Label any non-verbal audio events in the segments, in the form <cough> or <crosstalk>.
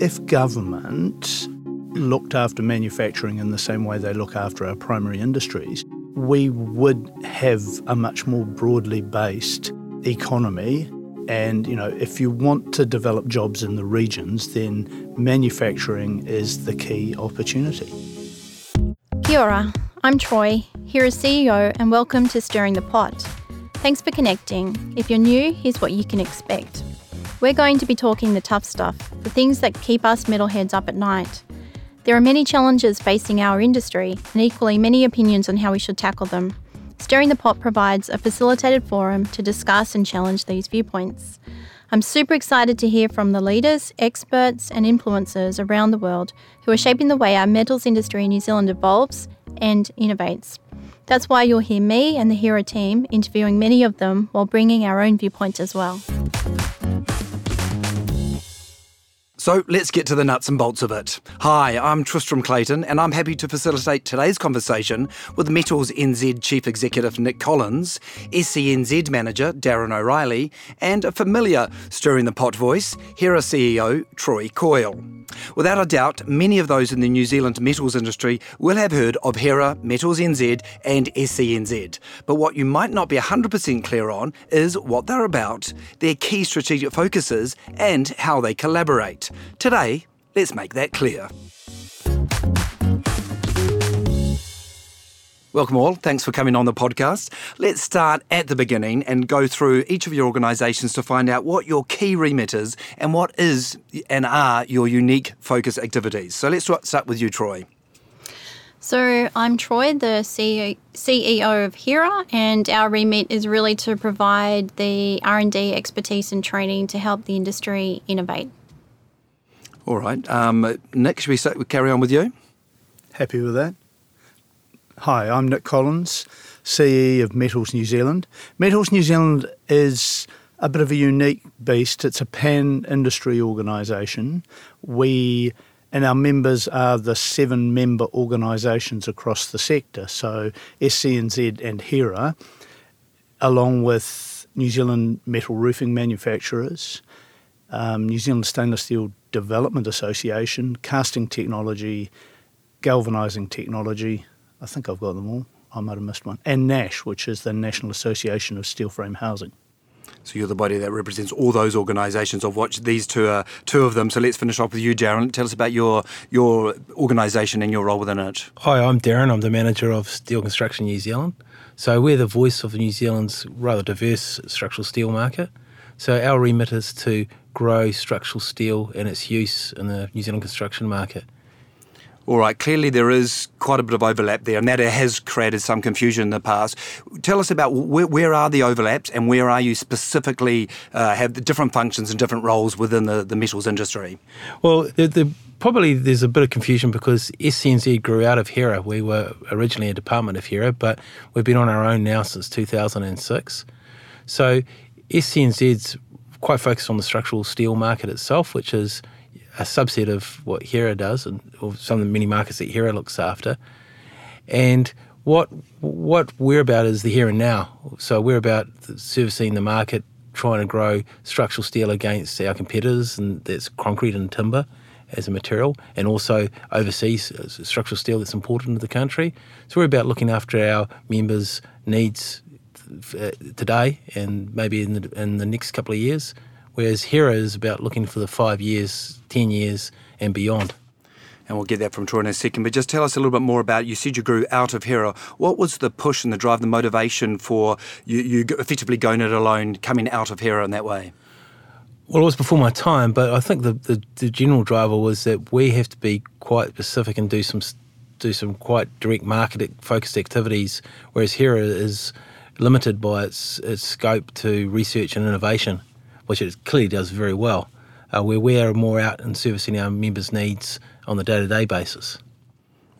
if government looked after manufacturing in the same way they look after our primary industries, we would have a much more broadly based economy. And, you know, if you want to develop jobs in the regions, then manufacturing is the key opportunity. Kia ora, I'm Troy, HERA's CEO, and welcome to Stirring the Pot. Thanks for connecting. If you're new, here's what you can expect. We're going to be talking the tough stuff, the things that keep us metalheads up at night. There are many challenges facing our industry, and equally many opinions on how we should tackle them. Stirring the Pot provides a facilitated forum to discuss and challenge these viewpoints. I'm super excited to hear from the leaders, experts, and influencers around the world who are shaping the way our metals industry in New Zealand evolves and innovates. That's why you'll hear me and the HERA team interviewing many of them while bringing our own viewpoints as well. So let's get to the nuts and bolts of it. Hi, I'm Tristram Clayton, and I'm happy to facilitate today's conversation with Metals NZ Chief Executive Nick Collins, SCNZ Manager Darren O'Reilly, and a familiar stirring the pot voice, Hera CEO Troy Coyle. Without a doubt, many of those in the New Zealand metals industry will have heard of Hera, Metals NZ, and SCNZ. But what you might not be 100% clear on is what they're about, their key strategic focuses, and how they collaborate. Today, let's make that clear. Welcome all. Thanks for coming on the podcast. Let's start at the beginning and go through each of your organisations to find out what your key remit is and what is and are your unique focus activities. So let's start with you, Troy. So I'm Troy, the CEO of Hera, and our remit is really to provide the R&D expertise and training to help the industry innovate. All right. Um, Nick, should we carry on with you? Happy with that. Hi, I'm Nick Collins, CE of Metals New Zealand. Metals New Zealand is a bit of a unique beast. It's a pan industry organisation. We and our members are the seven member organisations across the sector. So SCNZ and HERA, along with New Zealand metal roofing manufacturers, um, New Zealand Stainless Steel Development Association, Casting Technology, Galvanising Technology, I think I've got them all. I might have missed one. And NASH, which is the National Association of Steel Frame Housing. So you're the body that represents all those organisations, of which these two are two of them. So let's finish off with you, Darren. Tell us about your your organisation and your role within it. Hi, I'm Darren. I'm the manager of Steel Construction New Zealand. So we're the voice of New Zealand's rather diverse structural steel market. So our remit is to grow structural steel and its use in the New Zealand construction market. All right, clearly there is quite a bit of overlap there, and that has created some confusion in the past. Tell us about where, where are the overlaps and where are you specifically uh, have the different functions and different roles within the, the metals industry? Well, the, the, probably there's a bit of confusion because SCNZ grew out of HERA. We were originally a department of HERA, but we've been on our own now since 2006. So SCNZ's quite focused on the structural steel market itself, which is a subset of what Hera does, and or some of the many markets that Hera looks after. And what what we're about is the here and now. So we're about servicing the market, trying to grow structural steel against our competitors, and that's concrete and timber as a material, and also overseas uh, structural steel that's important to the country. So we're about looking after our members' needs Uh, today and maybe in the, in the next couple of years whereas Hera is about looking for the five years, 10 years, and beyond. And we'll get that from Troy in a second. But just tell us a little bit more about you said you grew out of Hera. What was the push and the drive, the motivation for you, you effectively going it alone, coming out of Hera in that way? Well, it was before my time, but I think the, the, the general driver was that we have to be quite specific and do some do some quite direct market focused activities, whereas Hera is limited by its its scope to research and innovation which it clearly does very well, uh, where we are more out and servicing our members' needs on a day to day basis.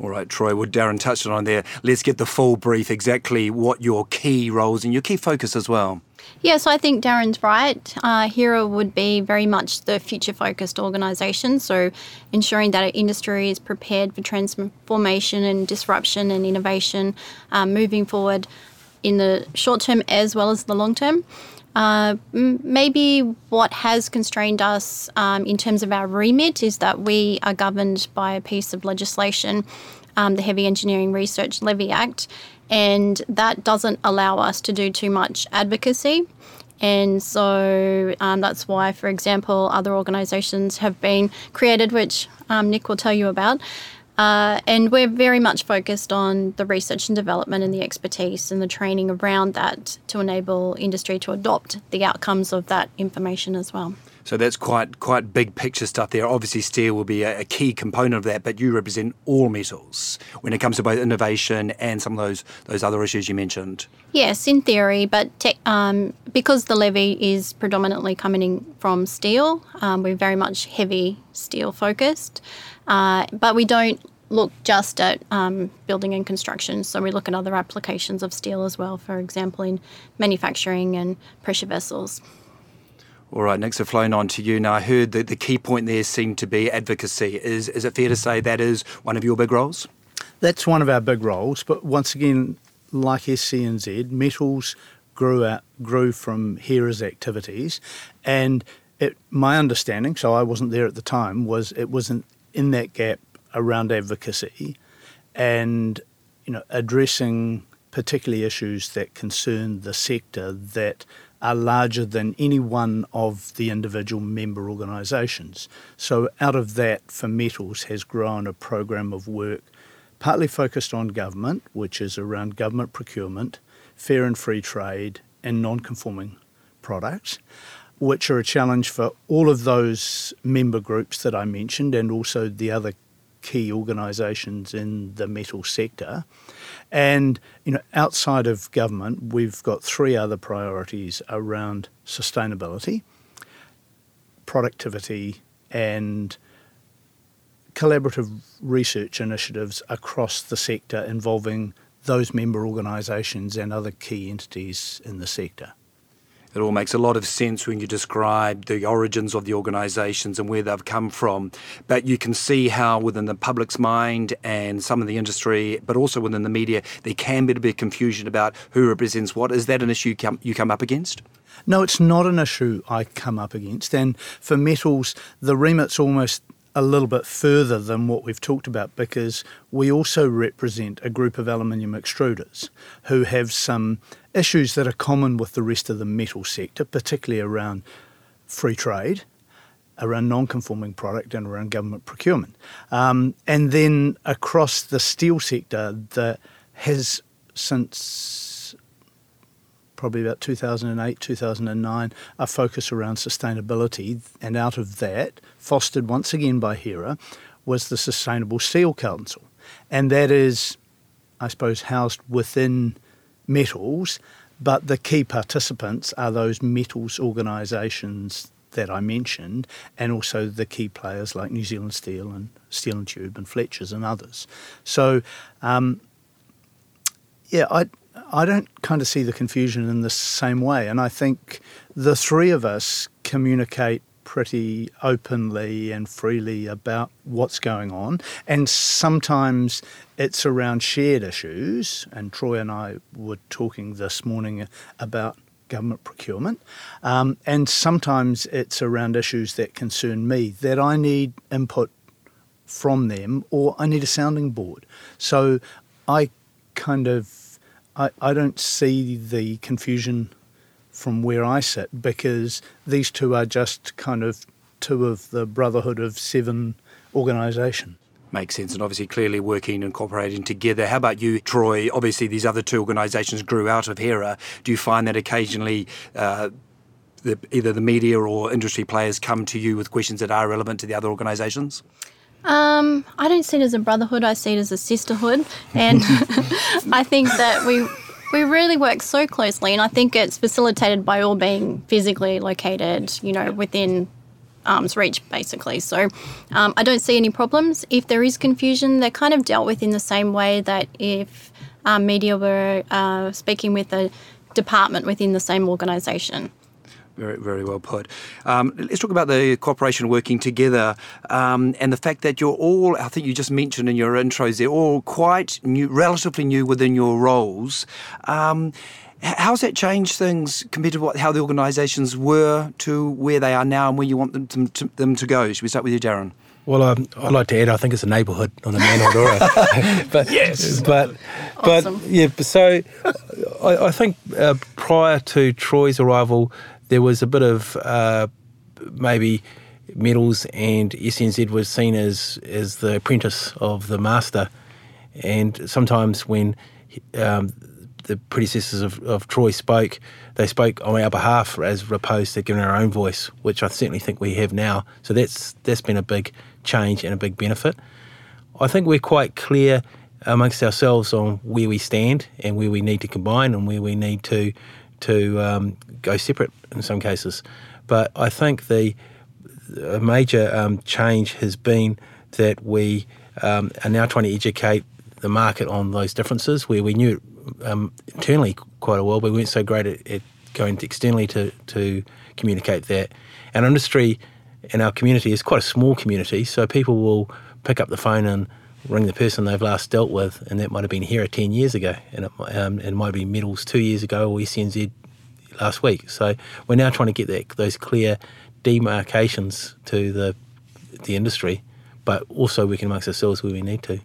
All right, Troy, well, Darren touched on there. Let's get the full brief exactly what your key roles and your key focus as well. Yeah, so I think Darren's right. Uh, Hera would be very much the future focused organisation, so ensuring that our industry is prepared for transformation and disruption and innovation um, moving forward in the short term as well as the long term. Uh, maybe what has constrained us um, in terms of our remit is that we are governed by a piece of legislation, um, the Heavy Engineering Research Levy Act, and that doesn't allow us to do too much advocacy. And so um, that's why, for example, other organisations have been created, which um, Nick will tell you about, uh, and we're very much focused on the research and development and the expertise and the training around that to enable industry to adopt the outcomes of that information as well. So that's quite quite big picture stuff there. Obviously, steel will be a, a, key component of that, but you represent all metals when it comes to both innovation and some of those those other issues you mentioned. Yes, in theory, but te- um, because the levy is predominantly coming in from steel, um, we're very much heavy steel focused. Uh, but we don't look just at um, building and construction. So we look at other applications of steel as well, for example, in manufacturing and pressure vessels. All right, next, have flown on to you. Now, I heard that the key point there seemed to be advocacy. Is, is it fair to say that is one of your big roles? That's one of our big roles, but once again, like SCNZ, metals grew out, grew from HERA's activities, and it, my understanding, so I wasn't there at the time, was it was an in that gap around advocacy and you know addressing particularly issues that concern the sector that are larger than any one of the individual member organisations. So out of that, for metals has grown a program of work partly focused on government, which is around government procurement, fair and free trade, and non-conforming products which are a challenge for all of those member groups that I mentioned and also the other key organisations in the metal sector. And you know, outside of government, we've got three other priorities around sustainability, productivity, and collaborative research initiatives across the sector involving those member organisations and other key entities in the sector. It all makes a lot of sense when you describe the origins of the organisations and where they've come from. But you can see how within the public's mind and some of the industry, but also within the media, there can be a bit of confusion about who represents what. Is that an issue you come up against? No, it's not an issue I come up against. And for metals, the remit's almost a little bit further than what we've talked about because we also represent a group of aluminium extruders who have some issues that are common with the rest of the metal sector, particularly around free trade, around non conforming product, and around government procurement. Um, and then across the steel sector, that has since probably about 2008, 2009, a focus around sustainability. And out of that, fostered once again by HERA, was the Sustainable Steel Council. And that is, I suppose, housed within metals, but the key participants are those metals organisations that I mentioned, and also the key players like New Zealand Steel and Steel and Tube and Fletchers and others. So, um, yeah, I I don't kind of see the confusion in the same way. And I think the three of us communicate pretty openly and freely about what's going on. And sometimes it's around shared issues. And Troy and I were talking this morning about government procurement. Um, and sometimes it's around issues that concern me that I need input from them or I need a sounding board. So I kind of I, I don't see the confusion from where I sit because these two are just kind of two of the Brotherhood of Seven organisation. Makes sense, and obviously clearly working and cooperating together. How about you, Troy? Obviously, these other two organisations grew out of HERA. Do you find that occasionally uh, the, either the media or industry players come to you with questions that are relevant to the other organisations? Um, I don't see it as a brotherhood. I see it as a sisterhood, and <laughs> <laughs> I think that we we really work so closely, and I think it's facilitated by all being physically located, you know, within arm's reach, basically. So um, I don't see any problems. If there is confusion, they're kind of dealt with in the same way that if um, media were uh, speaking with a department within the same organisation. Very, very well put. Um, let's talk about the cooperation working together um, and the fact that you're all, I think you just mentioned in your intros, they're all quite new, relatively new within your roles. Um, How's that changed things compared to what how the organisations were to where they are now and where you want them to, to, them to go? Should we start with you, Darren? Well, um, I'd like to add, I think it's a neighbourhood on the Manordora. but yes, but but yeah. So I, I think uh, prior to Troy's arrival, there was a bit of uh, maybe metals and SCNZ was seen as as the apprentice of the master, and sometimes when um, the predecessors of, of Troy spoke, they spoke on our behalf as opposed to giving our own voice, which I certainly think we have now. So that's that's been a big change and a big benefit. I think we're quite clear amongst ourselves on where we stand and where we need to combine and where we need to to um, go separate in some cases. But I think the a major um, change has been that we um, are now trying to educate the market on those differences where we knew um, internally quite a well, but we weren't so great at, at going externally to, to communicate that. And industry and our community is quite a small community, so people will pick up the phone and ring the person they've last dealt with, and that might have been here 10 years ago, and it, um, it might be Metals two years ago or SCNZ last week. So we're now trying to get that, those clear demarcations to the the industry, but also working amongst ourselves where we need to.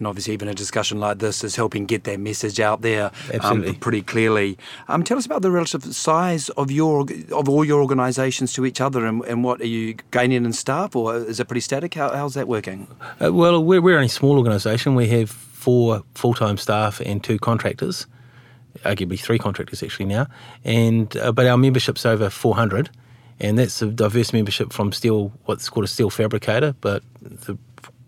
And obviously, even a discussion like this is helping get that message out there um, pretty clearly. Um, tell us about the relative size of your of all your organisations to each other, and, and, what are you gaining in staff, or is it pretty static? How, how's that working? Uh, well, we're, we're only a small organisation. We have four full time staff and two contractors, arguably three contractors actually now, and uh, but our membership's over four hundred and that's a diverse membership from steel, what's called a steel fabricator, but the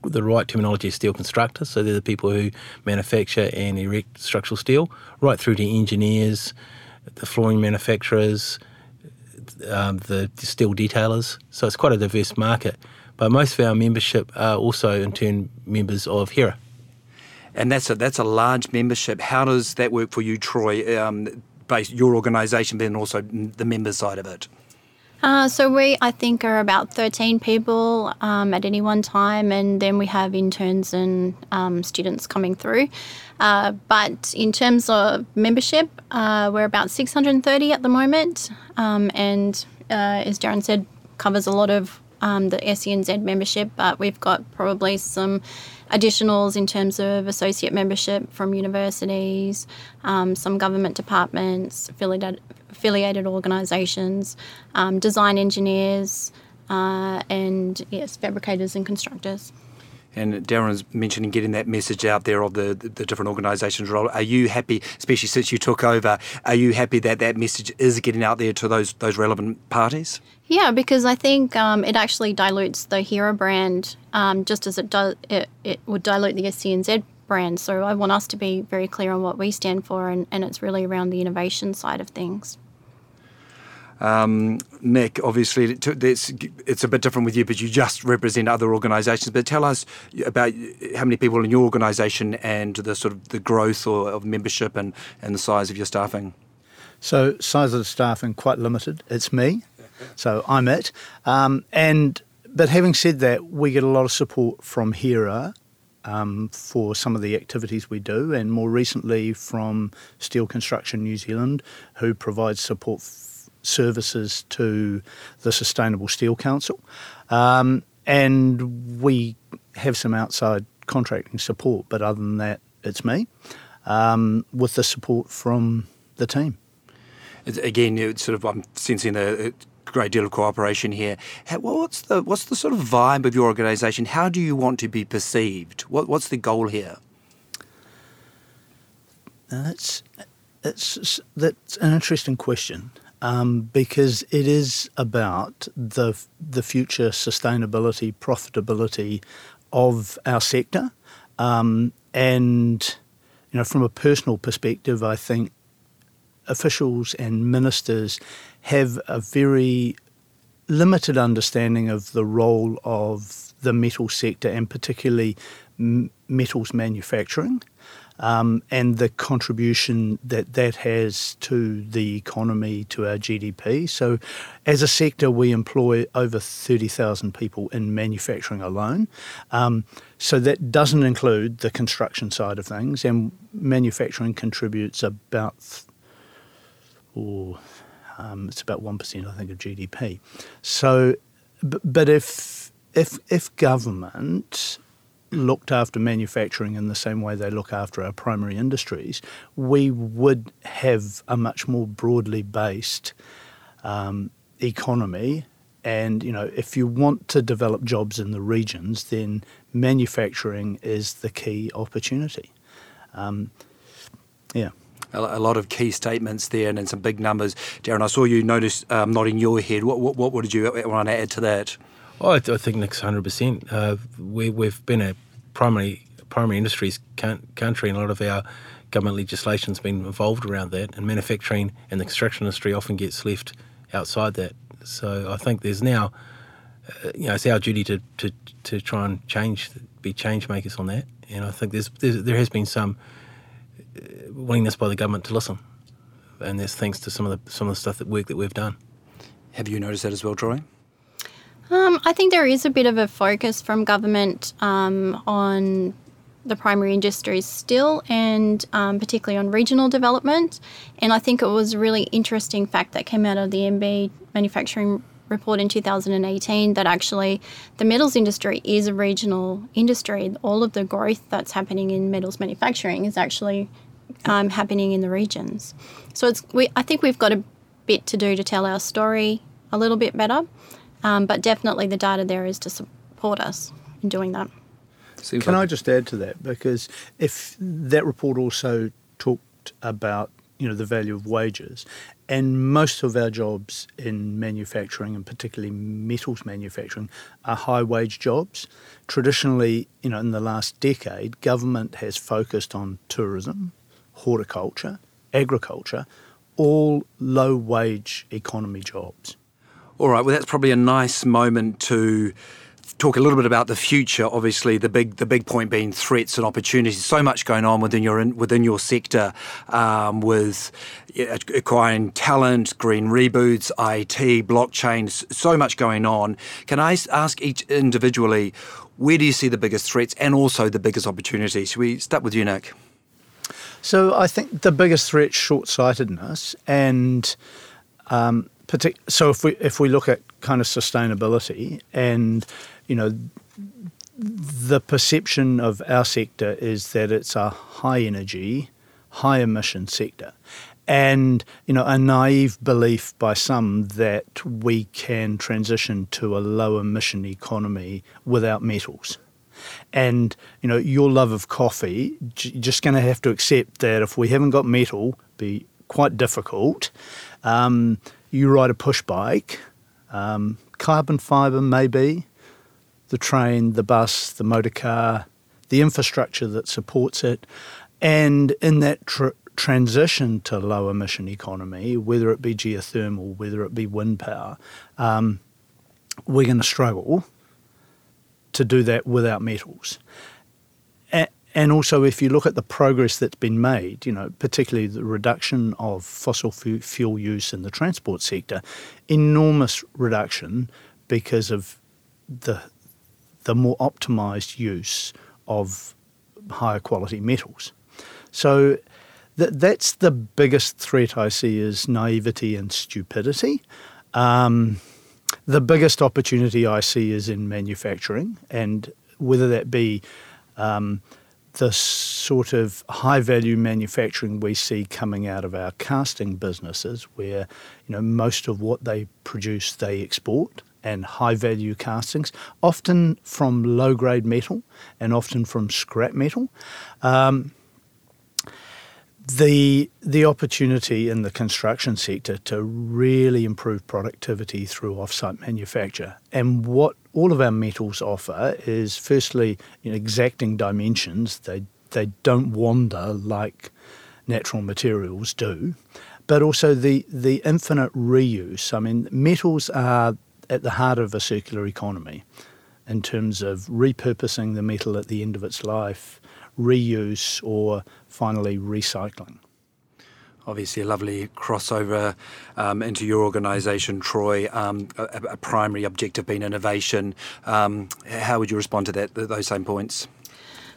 the right terminology is steel constructor. So they're the people who manufacture and erect structural steel, right through to engineers, the flooring manufacturers, um, the steel detailers. So it's quite a diverse market. But most of our membership are also in turn members of HERA. And that's a that's a large membership. How does that work for you, Troy? Um, based your organisation, but also the member side of it. Uh, so we, I think, are about 13 people um, at any one time, and then we have interns and um, students coming through. Uh, but in terms of membership, uh, we're about 630 at the moment, um, and uh, as Darren said, covers a lot of um, the SCNZ membership, but we've got probably some additionals in terms of associate membership from universities, um, some government departments, affiliated, affiliated organisations, um, design engineers, uh, and yes, fabricators and constructors. And Darren's mentioning getting that message out there of the, the different organisations' role. Are you happy, especially since you took over, are you happy that that message is getting out there to those those relevant parties? Yeah, because I think um, it actually dilutes the HERA brand um, just as it does it, it would dilute the SCNZ brand. So I want us to be very clear on what we stand for, and, and it's really around the innovation side of things. Um, Nick, obviously, it's, it's a bit different with you, but you just represent other organisations. But tell us about how many people in your organisation and the sort of the growth or, of membership and, and the size of your staffing. So, size of the staffing quite limited. It's me, so I'm it. Um, and but having said that, we get a lot of support from HERA um, for some of the activities we do, and more recently from Steel Construction New Zealand, who provides support services to the Sustainable Steel Council. Um, and we have some outside contracting support, but other than that, it's me um, with the support from the team. Again, it's sort of I'm sensing a, a great deal of cooperation here. What's the what's the sort of vibe of your organisation? How do you want to be perceived? What, what's the goal here? That's that's that's an interesting question um, because it is about the the future sustainability, profitability of our sector, um, and you know, from a personal perspective, I think officials and ministers have a very limited understanding of the role of the metal sector and particularly metals manufacturing um, and the contribution that that has to the economy, to our GDP. So, as a sector, we employ over 30,000 people in manufacturing alone. Um, so, that doesn't include the construction side of things, and manufacturing contributes about or um, it's about one percent, I think, of GDP. So, but if if if government looked after manufacturing in the same way they look after our primary industries, we would have a much more broadly based um, economy. And you know, if you want to develop jobs in the regions, then manufacturing is the key opportunity. Um, yeah a, lot of key statements there and, some big numbers. Darren, I saw you notice um, nodding your head. What, what, what did you want to add to that? Oh, I, I think Nick's hundred uh, percent. We we've been a primary primary industries country, and a lot of our government legislation's been involved around that. And manufacturing and the construction industry often gets left outside that. So I think there's now, uh, you know, it's our duty to, to to try and change, be change makers on that. And I think there's, there's there has been some uh, willingness by the government to listen, and there's thanks to some of the some of the stuff that work that we've done. Have you noticed that as well, Troy? Um, I think there is a bit of a focus from government um, on the primary industries still, and um, particularly on regional development. And I think it was a really interesting fact that came out of the MBIE manufacturing report in 2018 that actually the metals industry is a regional industry. All of the growth that's happening in metals manufacturing is actually um, happening in the regions. So it's we, I think we've got a bit to do to tell our story a little bit better. Um, but definitely the data there is to support us in doing that. Seems Can like I just add to that? Because if that report also talked about you know the value of wages, and most of our jobs in manufacturing, and particularly metals manufacturing, are high wage jobs. Traditionally, you know, in the last decade, government has focused on tourism, horticulture, agriculture, all low wage economy jobs. All right, well, that's probably a nice moment to talk a little bit about the future. Obviously, the big the big point being threats and opportunities. So much going on within your within your sector, um, with acquiring talent, green reboots, IT, blockchain. So much going on. Can I ask each individually, where do you see the biggest threats and also the biggest opportunities? Should we start with you, Nick? So I think the biggest threat short sightedness and um, partic- so if we if we look at kind of sustainability and you know the perception of our sector is that it's a high energy, high emission sector. And you know a naive belief by some that we can transition to a low emission economy without metals, and you know your love of coffee, you're just going to have to accept that if we haven't got metal, be quite difficult. Um, you ride a push bike, um, carbon fibre maybe, the train, the bus, the motor car, the infrastructure that supports it, and in that tr- transition to low emission economy, whether it be geothermal, whether it be wind power, um, we're going to struggle to do that without metals and also, if you look at the progress that's been made, you know, particularly the reduction of fossil fuel use in the transport sector, enormous reduction because of the the more optimized use of higher quality metals. So that that's the biggest threat I see is naivety and stupidity. Um, the biggest opportunity I see is in manufacturing, and whether that be um, the sort of high value manufacturing we see coming out of our casting businesses, where you know most of what they produce they export, and high value castings, often from low grade metal and often from scrap metal. Um, the the opportunity in the construction sector to really improve productivity through offsite manufacture and what all of our metals offer is firstly you know, exacting dimensions. They they don't wander like natural materials do, but also the the infinite reuse. I mean, metals are at the heart of a circular economy in terms of repurposing the metal at the end of its life, reuse, or finally recycling obviously a lovely crossover um, into your organisation, Troy. Um, a, a, primary objective being innovation. Um, how would you respond to that? Those same points.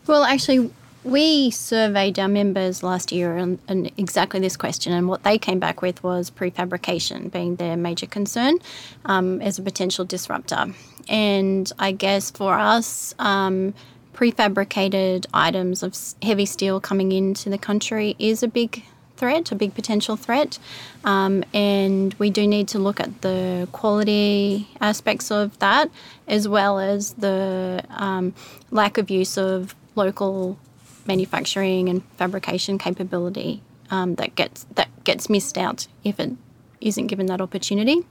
Well, actually, we surveyed our members last year on, on, exactly this question, and what they came back with was prefabrication being their major concern um, as a potential disruptor. And I guess for us, um, prefabricated items of heavy steel coming into the country is a big threat, a big potential threat. Um, and we do need to look at the quality aspects of that, as well as the um, lack of use of local manufacturing and fabrication capability um, that gets that gets missed out if it isn't given that opportunity.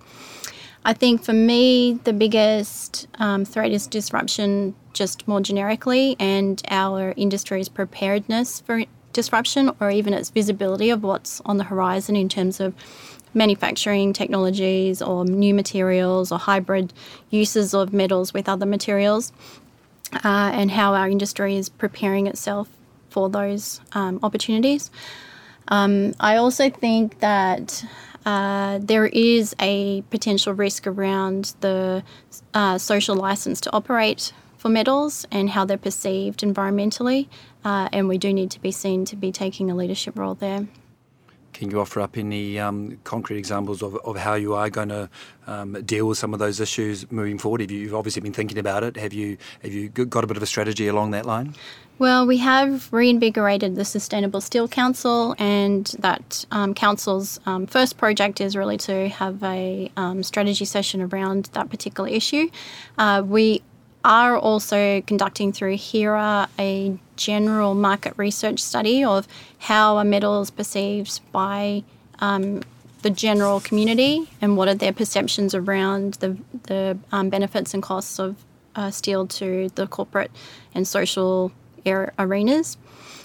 I think for me, the biggest um, threat is disruption, just more generically, and our industry's preparedness for disruption or even its visibility of what's on the horizon in terms of manufacturing technologies or new materials or hybrid uses of metals with other materials, uh, and how our industry is preparing itself for those um, opportunities. Um, I also think that uh, there is a potential risk around the uh, social license to operate for metals and how they're perceived environmentally, uh, and we do need to be seen to be taking a leadership role there. Can you offer up any um, concrete examples of, of how you are going to um, deal with some of those issues moving forward? Have you, you've obviously been thinking about it. Have you have you got a bit of a strategy along that line? Well, we have reinvigorated the Sustainable Steel Council, and that um, council's um, first project is really to have a um, strategy session around that particular issue. Uh, we are also conducting through HERA a general market research study of how a metal is perceived by um, the general community and what are their perceptions around the, the um, benefits and costs of uh, steel to the corporate and social arenas.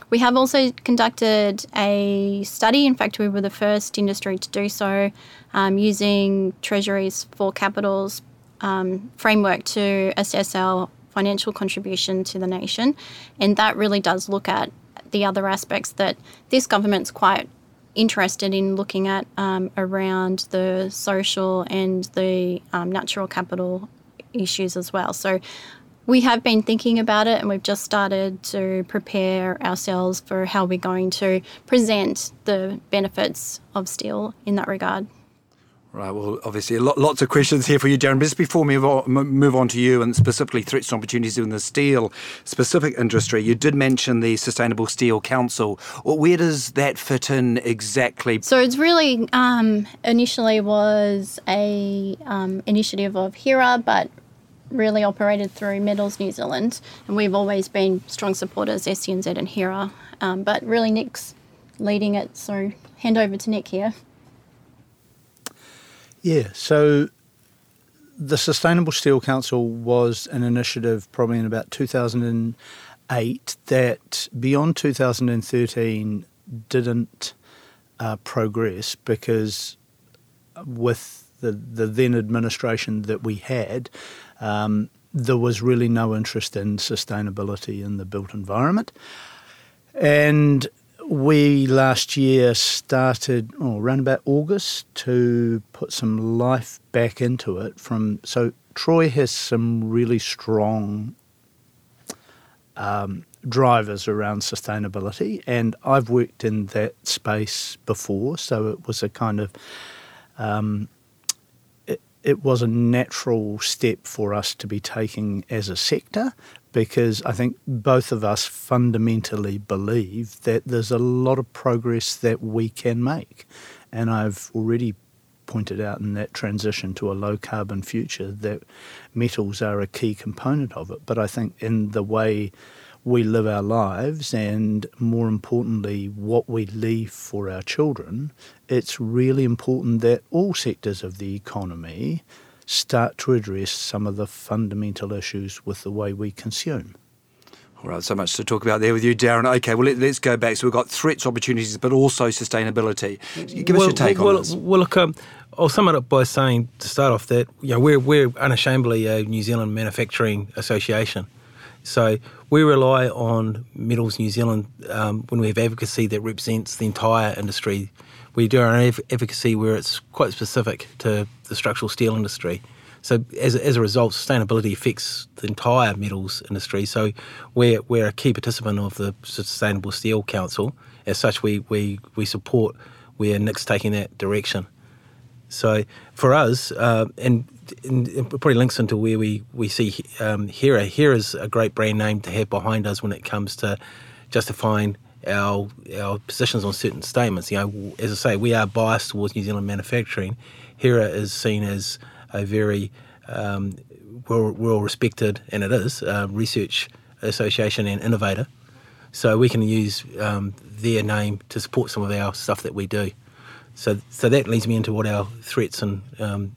We have also conducted a study. In fact, we were the first industry to do so um, using Treasury's Four Capitals um, framework to assess our financial contribution to the nation. And that really does look at the other aspects that this government's quite interested in looking at um, around the social and the um, natural capital issues as well. So we have been thinking about it and we've just started to prepare ourselves for how we're going to present the benefits of steel in that regard. Right. Well, obviously, lots of questions here for you, Darren. Just before we move on to you and specifically threats and opportunities in the steel specific industry, you did mention the Sustainable Steel Council. Well, where does that fit in exactly? So it's really um, initially was a um, initiative of HERA, but really operated through Metals New Zealand, and we've always been strong supporters, SCNZ and HERA. Um, but really, Nick's leading it, so hand over to Nick here. Yeah, so the Sustainable Steel Council was an initiative probably in about 2008 that beyond 2013 didn't uh, progress because with the, the then administration that we had, um, there was really no interest in sustainability in the built environment. And we last year started oh, around about August to put some life back into it. From so Troy has some really strong um, drivers around sustainability, and I've worked in that space before, so it was a kind of um, it was a natural step for us to be taking as a sector because I think both of us fundamentally believe that there's a lot of progress that we can make. And I've already pointed out in that transition to a low carbon future that metals are a key component of it. But I think in the way we live our lives and more importantly what we leave for our children, it's really important that all sectors of the economy start to address some of the fundamental issues with the way we consume. All right, so much to talk about there with you, Darren. Okay, well, let, us go back. So we've got threats, opportunities, but also sustainability. Give well, us your take well, on this. Well, look, um, I'll sum it up by saying to start off that you know, we're, we're unashamedly a New Zealand manufacturing association. So we rely on Metals New Zealand um, when we have advocacy that represents the entire industry. We do our advocacy where it's quite specific to the structural steel industry. So as, as a result, sustainability affects the entire metals industry. So we're, we're a key participant of the Sustainable Steel Council. As such, we, we, we support where Nick's taking that direction. So for us, uh, and, and, it probably links into where we, we see um, Hera. Hera is a great brand name to have behind us when it comes to justifying our our positions on certain statements. You know, as I say, we are biased towards New Zealand manufacturing. Hera is seen as a very um, well, well respected, and it is, uh, research association and innovator. So we can use um, their name to support some of our stuff that we do. So, so that leads me into what our threats and um,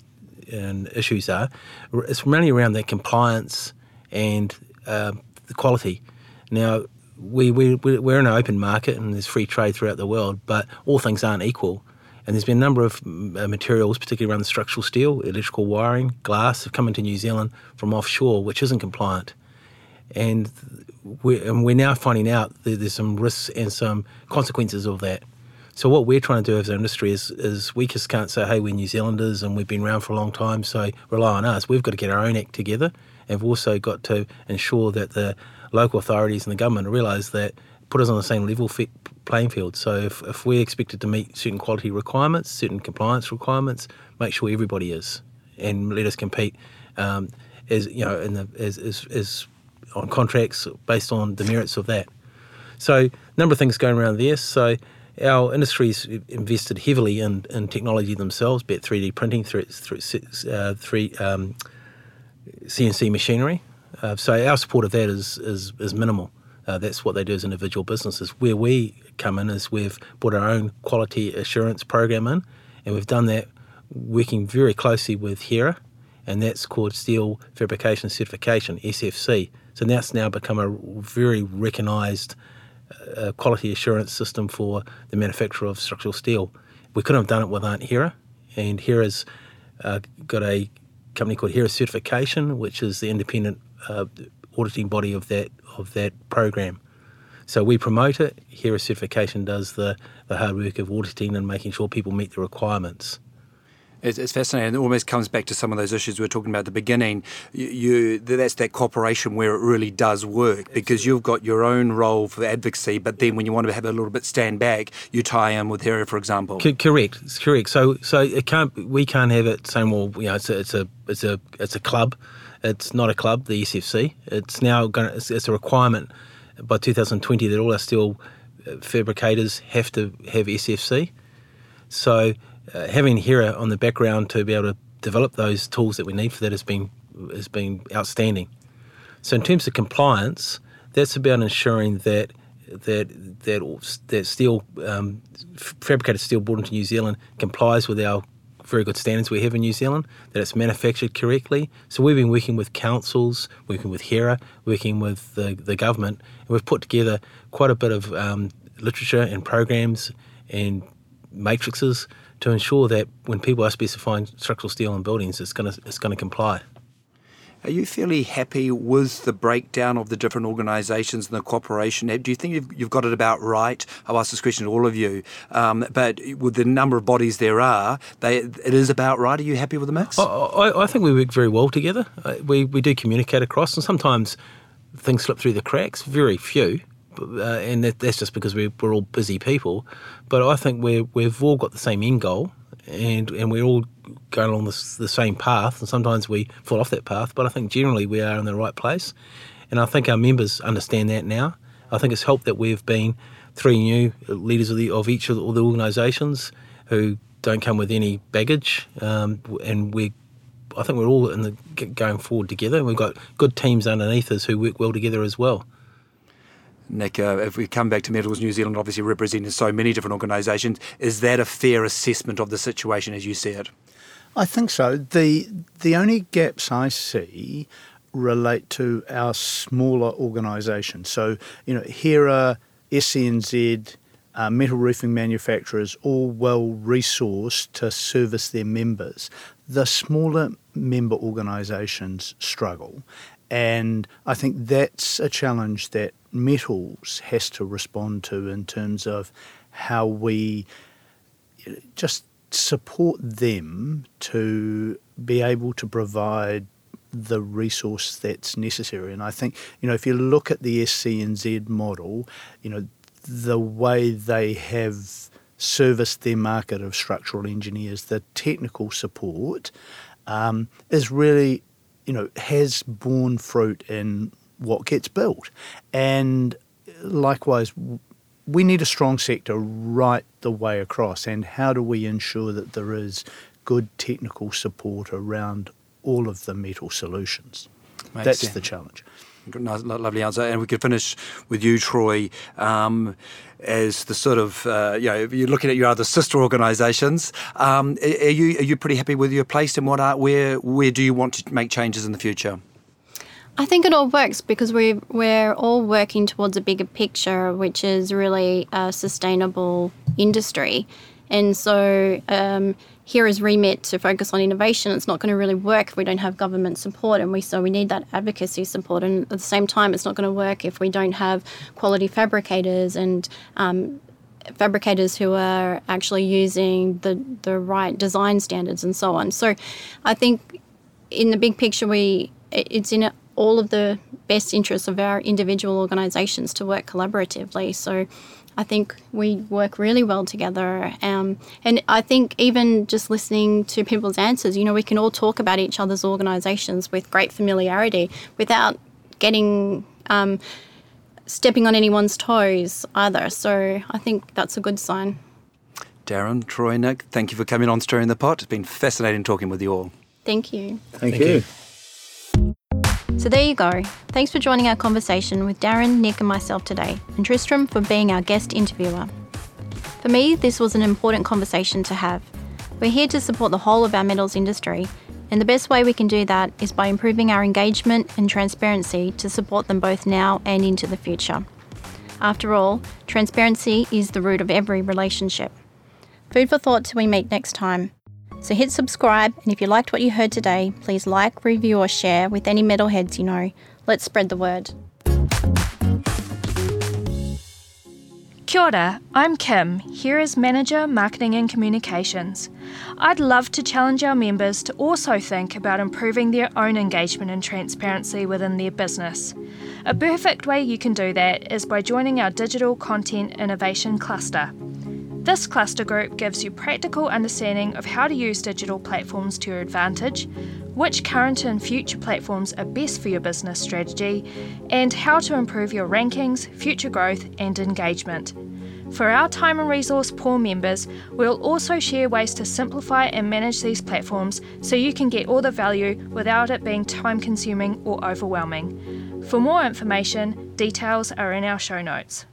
and issues are. It's mainly around the compliance and uh, the quality. Now, we, we, we're in an open market and there's free trade throughout the world, but all things aren't equal. And there's been a number of uh, materials, particularly around the structural steel, electrical wiring, glass, have come into New Zealand from offshore, which isn't compliant. And we're, and we're now finding out that there's some risks and some consequences of that. So what we're trying to do as an industry is, is we just can't say, hey, we're New Zealanders and we've been around for a long time, so rely on us. We've got to get our own act together, and we've also got to ensure that the local authorities and the government realise that put us on the same level fit, playing field. So if, if we're expected to meet certain quality requirements, certain compliance requirements, make sure everybody is, and let us compete um, as you know, in the, as, as, as on contracts based on the merits of that. So number of things going around there. So our industry's invested heavily in, in technology themselves, be it 3D printing through, through uh, three, um, CNC machinery. Uh, so our support of that is, is, is minimal. Uh, that's what they do as individual businesses. Where we come in is we've brought our own quality assurance program in, and we've done that working very closely with HERA, and that's called Steel Fabrication Certification, SFC. So that's now become a very recognised uh, quality assurance system for the manufacture of structural steel. We couldn't have done it without HERA, and HERA's uh, got a company called HERA Certification, which is the independent uh, auditing body of that of that program. So we promote it. HERA Certification does the, the hard work of auditing and making sure people meet the requirements. It's, it's, fascinating. It almost comes back to some of those issues we were talking about at the beginning. You, you, that's that cooperation where it really does work because you've got your own role for advocacy, but then when you want to have a little bit stand back, you tie in with HERA, for example. C- correct, it's correct. So, so it can't. We can't have it saying, well, you know, it's a, it's a, it's a, it's a club. It's not a club, the SFC. It's now going. It's, it's a requirement by 2020 that all our steel uh, fabricators have to have SFC. So uh, having HERA on the background to be able to develop those tools that we need for that has been has been outstanding. So in terms of compliance, that's about ensuring that that that that steel um, fabricated steel brought into New Zealand complies with our very good standards we have in New Zealand, that it's manufactured correctly. So we've been working with councils, working with HERA, working with the, the government, and we've put together quite a bit of um, literature and programs and matrices to ensure that when people are specifying structural steel in buildings, it's going to it's going to comply. Are you fairly happy with the breakdown of the different organisations and the cooperation? Do you think you've, you've, got it about right? I'll ask this question to all of you. Um, but with the number of bodies there are, they, it is about right. Are you happy with the mix? I, I, I think we work very well together. Uh, we, we do communicate across, and sometimes things slip through the cracks, very few. Uh, and that, that's just because we're, we're all busy people. But I think we we've all got the same end goal, and, and we're all going along the, the same path. And sometimes we fall off that path, but I think generally we are in the right place. And I think our members understand that now. I think it's helped that we've been three new leaders of, the, of each of the, all the organisations who don't come with any baggage, um, and we I think we're all in the going forward together. And we've got good teams underneath us who work well together as well. Nick, uh, if we come back to Metals New Zealand, obviously representing so many different organisations, is that a fair assessment of the situation as you see it? I think so. The the only gaps I see relate to our smaller organisations. So, you know, HERA, SCNZ, uh, metal roofing manufacturers, all well resourced to service their members. The smaller member organisations struggle. And I think that's a challenge that metals has to respond to in terms of how we just support them to be able to provide the resource that's necessary. And I think, you know, if you look at the SCNZ model, you know, the way they have serviced their market of structural engineers, the technical support um, is really, you know, has borne fruit in what gets built. And likewise, we need a strong sector right the way across. And how do we ensure that there is good technical support around all of the metal solutions? Makes That's sense. the challenge. Nice, lovely answer. And we could finish with you, Troy, um, as the sort of uh, you know you're looking at your other sister organisations. Um, are you are you pretty happy with your place and what are where where do you want to make changes in the future? I think it all works because we we're all working towards a bigger picture, which is really a sustainable industry. And so um, HERA's remit to focus on innovation. It's not going to really work if we don't have government support, and we so we need that advocacy support. And at the same time, it's not going to work if we don't have quality fabricators and um, fabricators who are actually using the the right design standards and so on. So, I think in the big picture, we it's in all of the best interests of our individual organisations to work collaboratively. So, I think we work really well together. Um, and I think even just listening to people's answers, you know, we can all talk about each other's organisations with great familiarity without getting um, stepping on anyone's toes either. So, I think that's a good sign. Darren, Troy, Nick, thank you for coming on Stirring the Pot. It's been fascinating talking with you all. Thank you. Thank, Thank you. you. So there you go. Thanks for joining our conversation with Darren, Nick, and myself today, and Tristram for being our guest interviewer. For me, this was an important conversation to have. We're here to support the whole of our metals industry, and the best way we can do that is by improving our engagement and transparency to support them both now and into the future. After all, transparency is the root of every relationship. Food for thought till we meet next time. So hit subscribe, and if you liked what you heard today, please like, review, or share with any metalheads you know. Let's spread the word. Kia ora, I'm Kim, HERA's Manager Marketing and Communications. I'd love to challenge our members to also think about improving their own engagement and transparency within their business. A perfect way you can do that is by joining our Digital Content Innovation Cluster. This cluster group gives you practical understanding of how to use digital platforms to your advantage, which current and future platforms are best for your business strategy, and how to improve your rankings, future growth, and engagement. For our time and resource poor members, we'll also share ways to simplify and manage these platforms so you can get all the value without it being time consuming or overwhelming. For more information, details are in our show notes.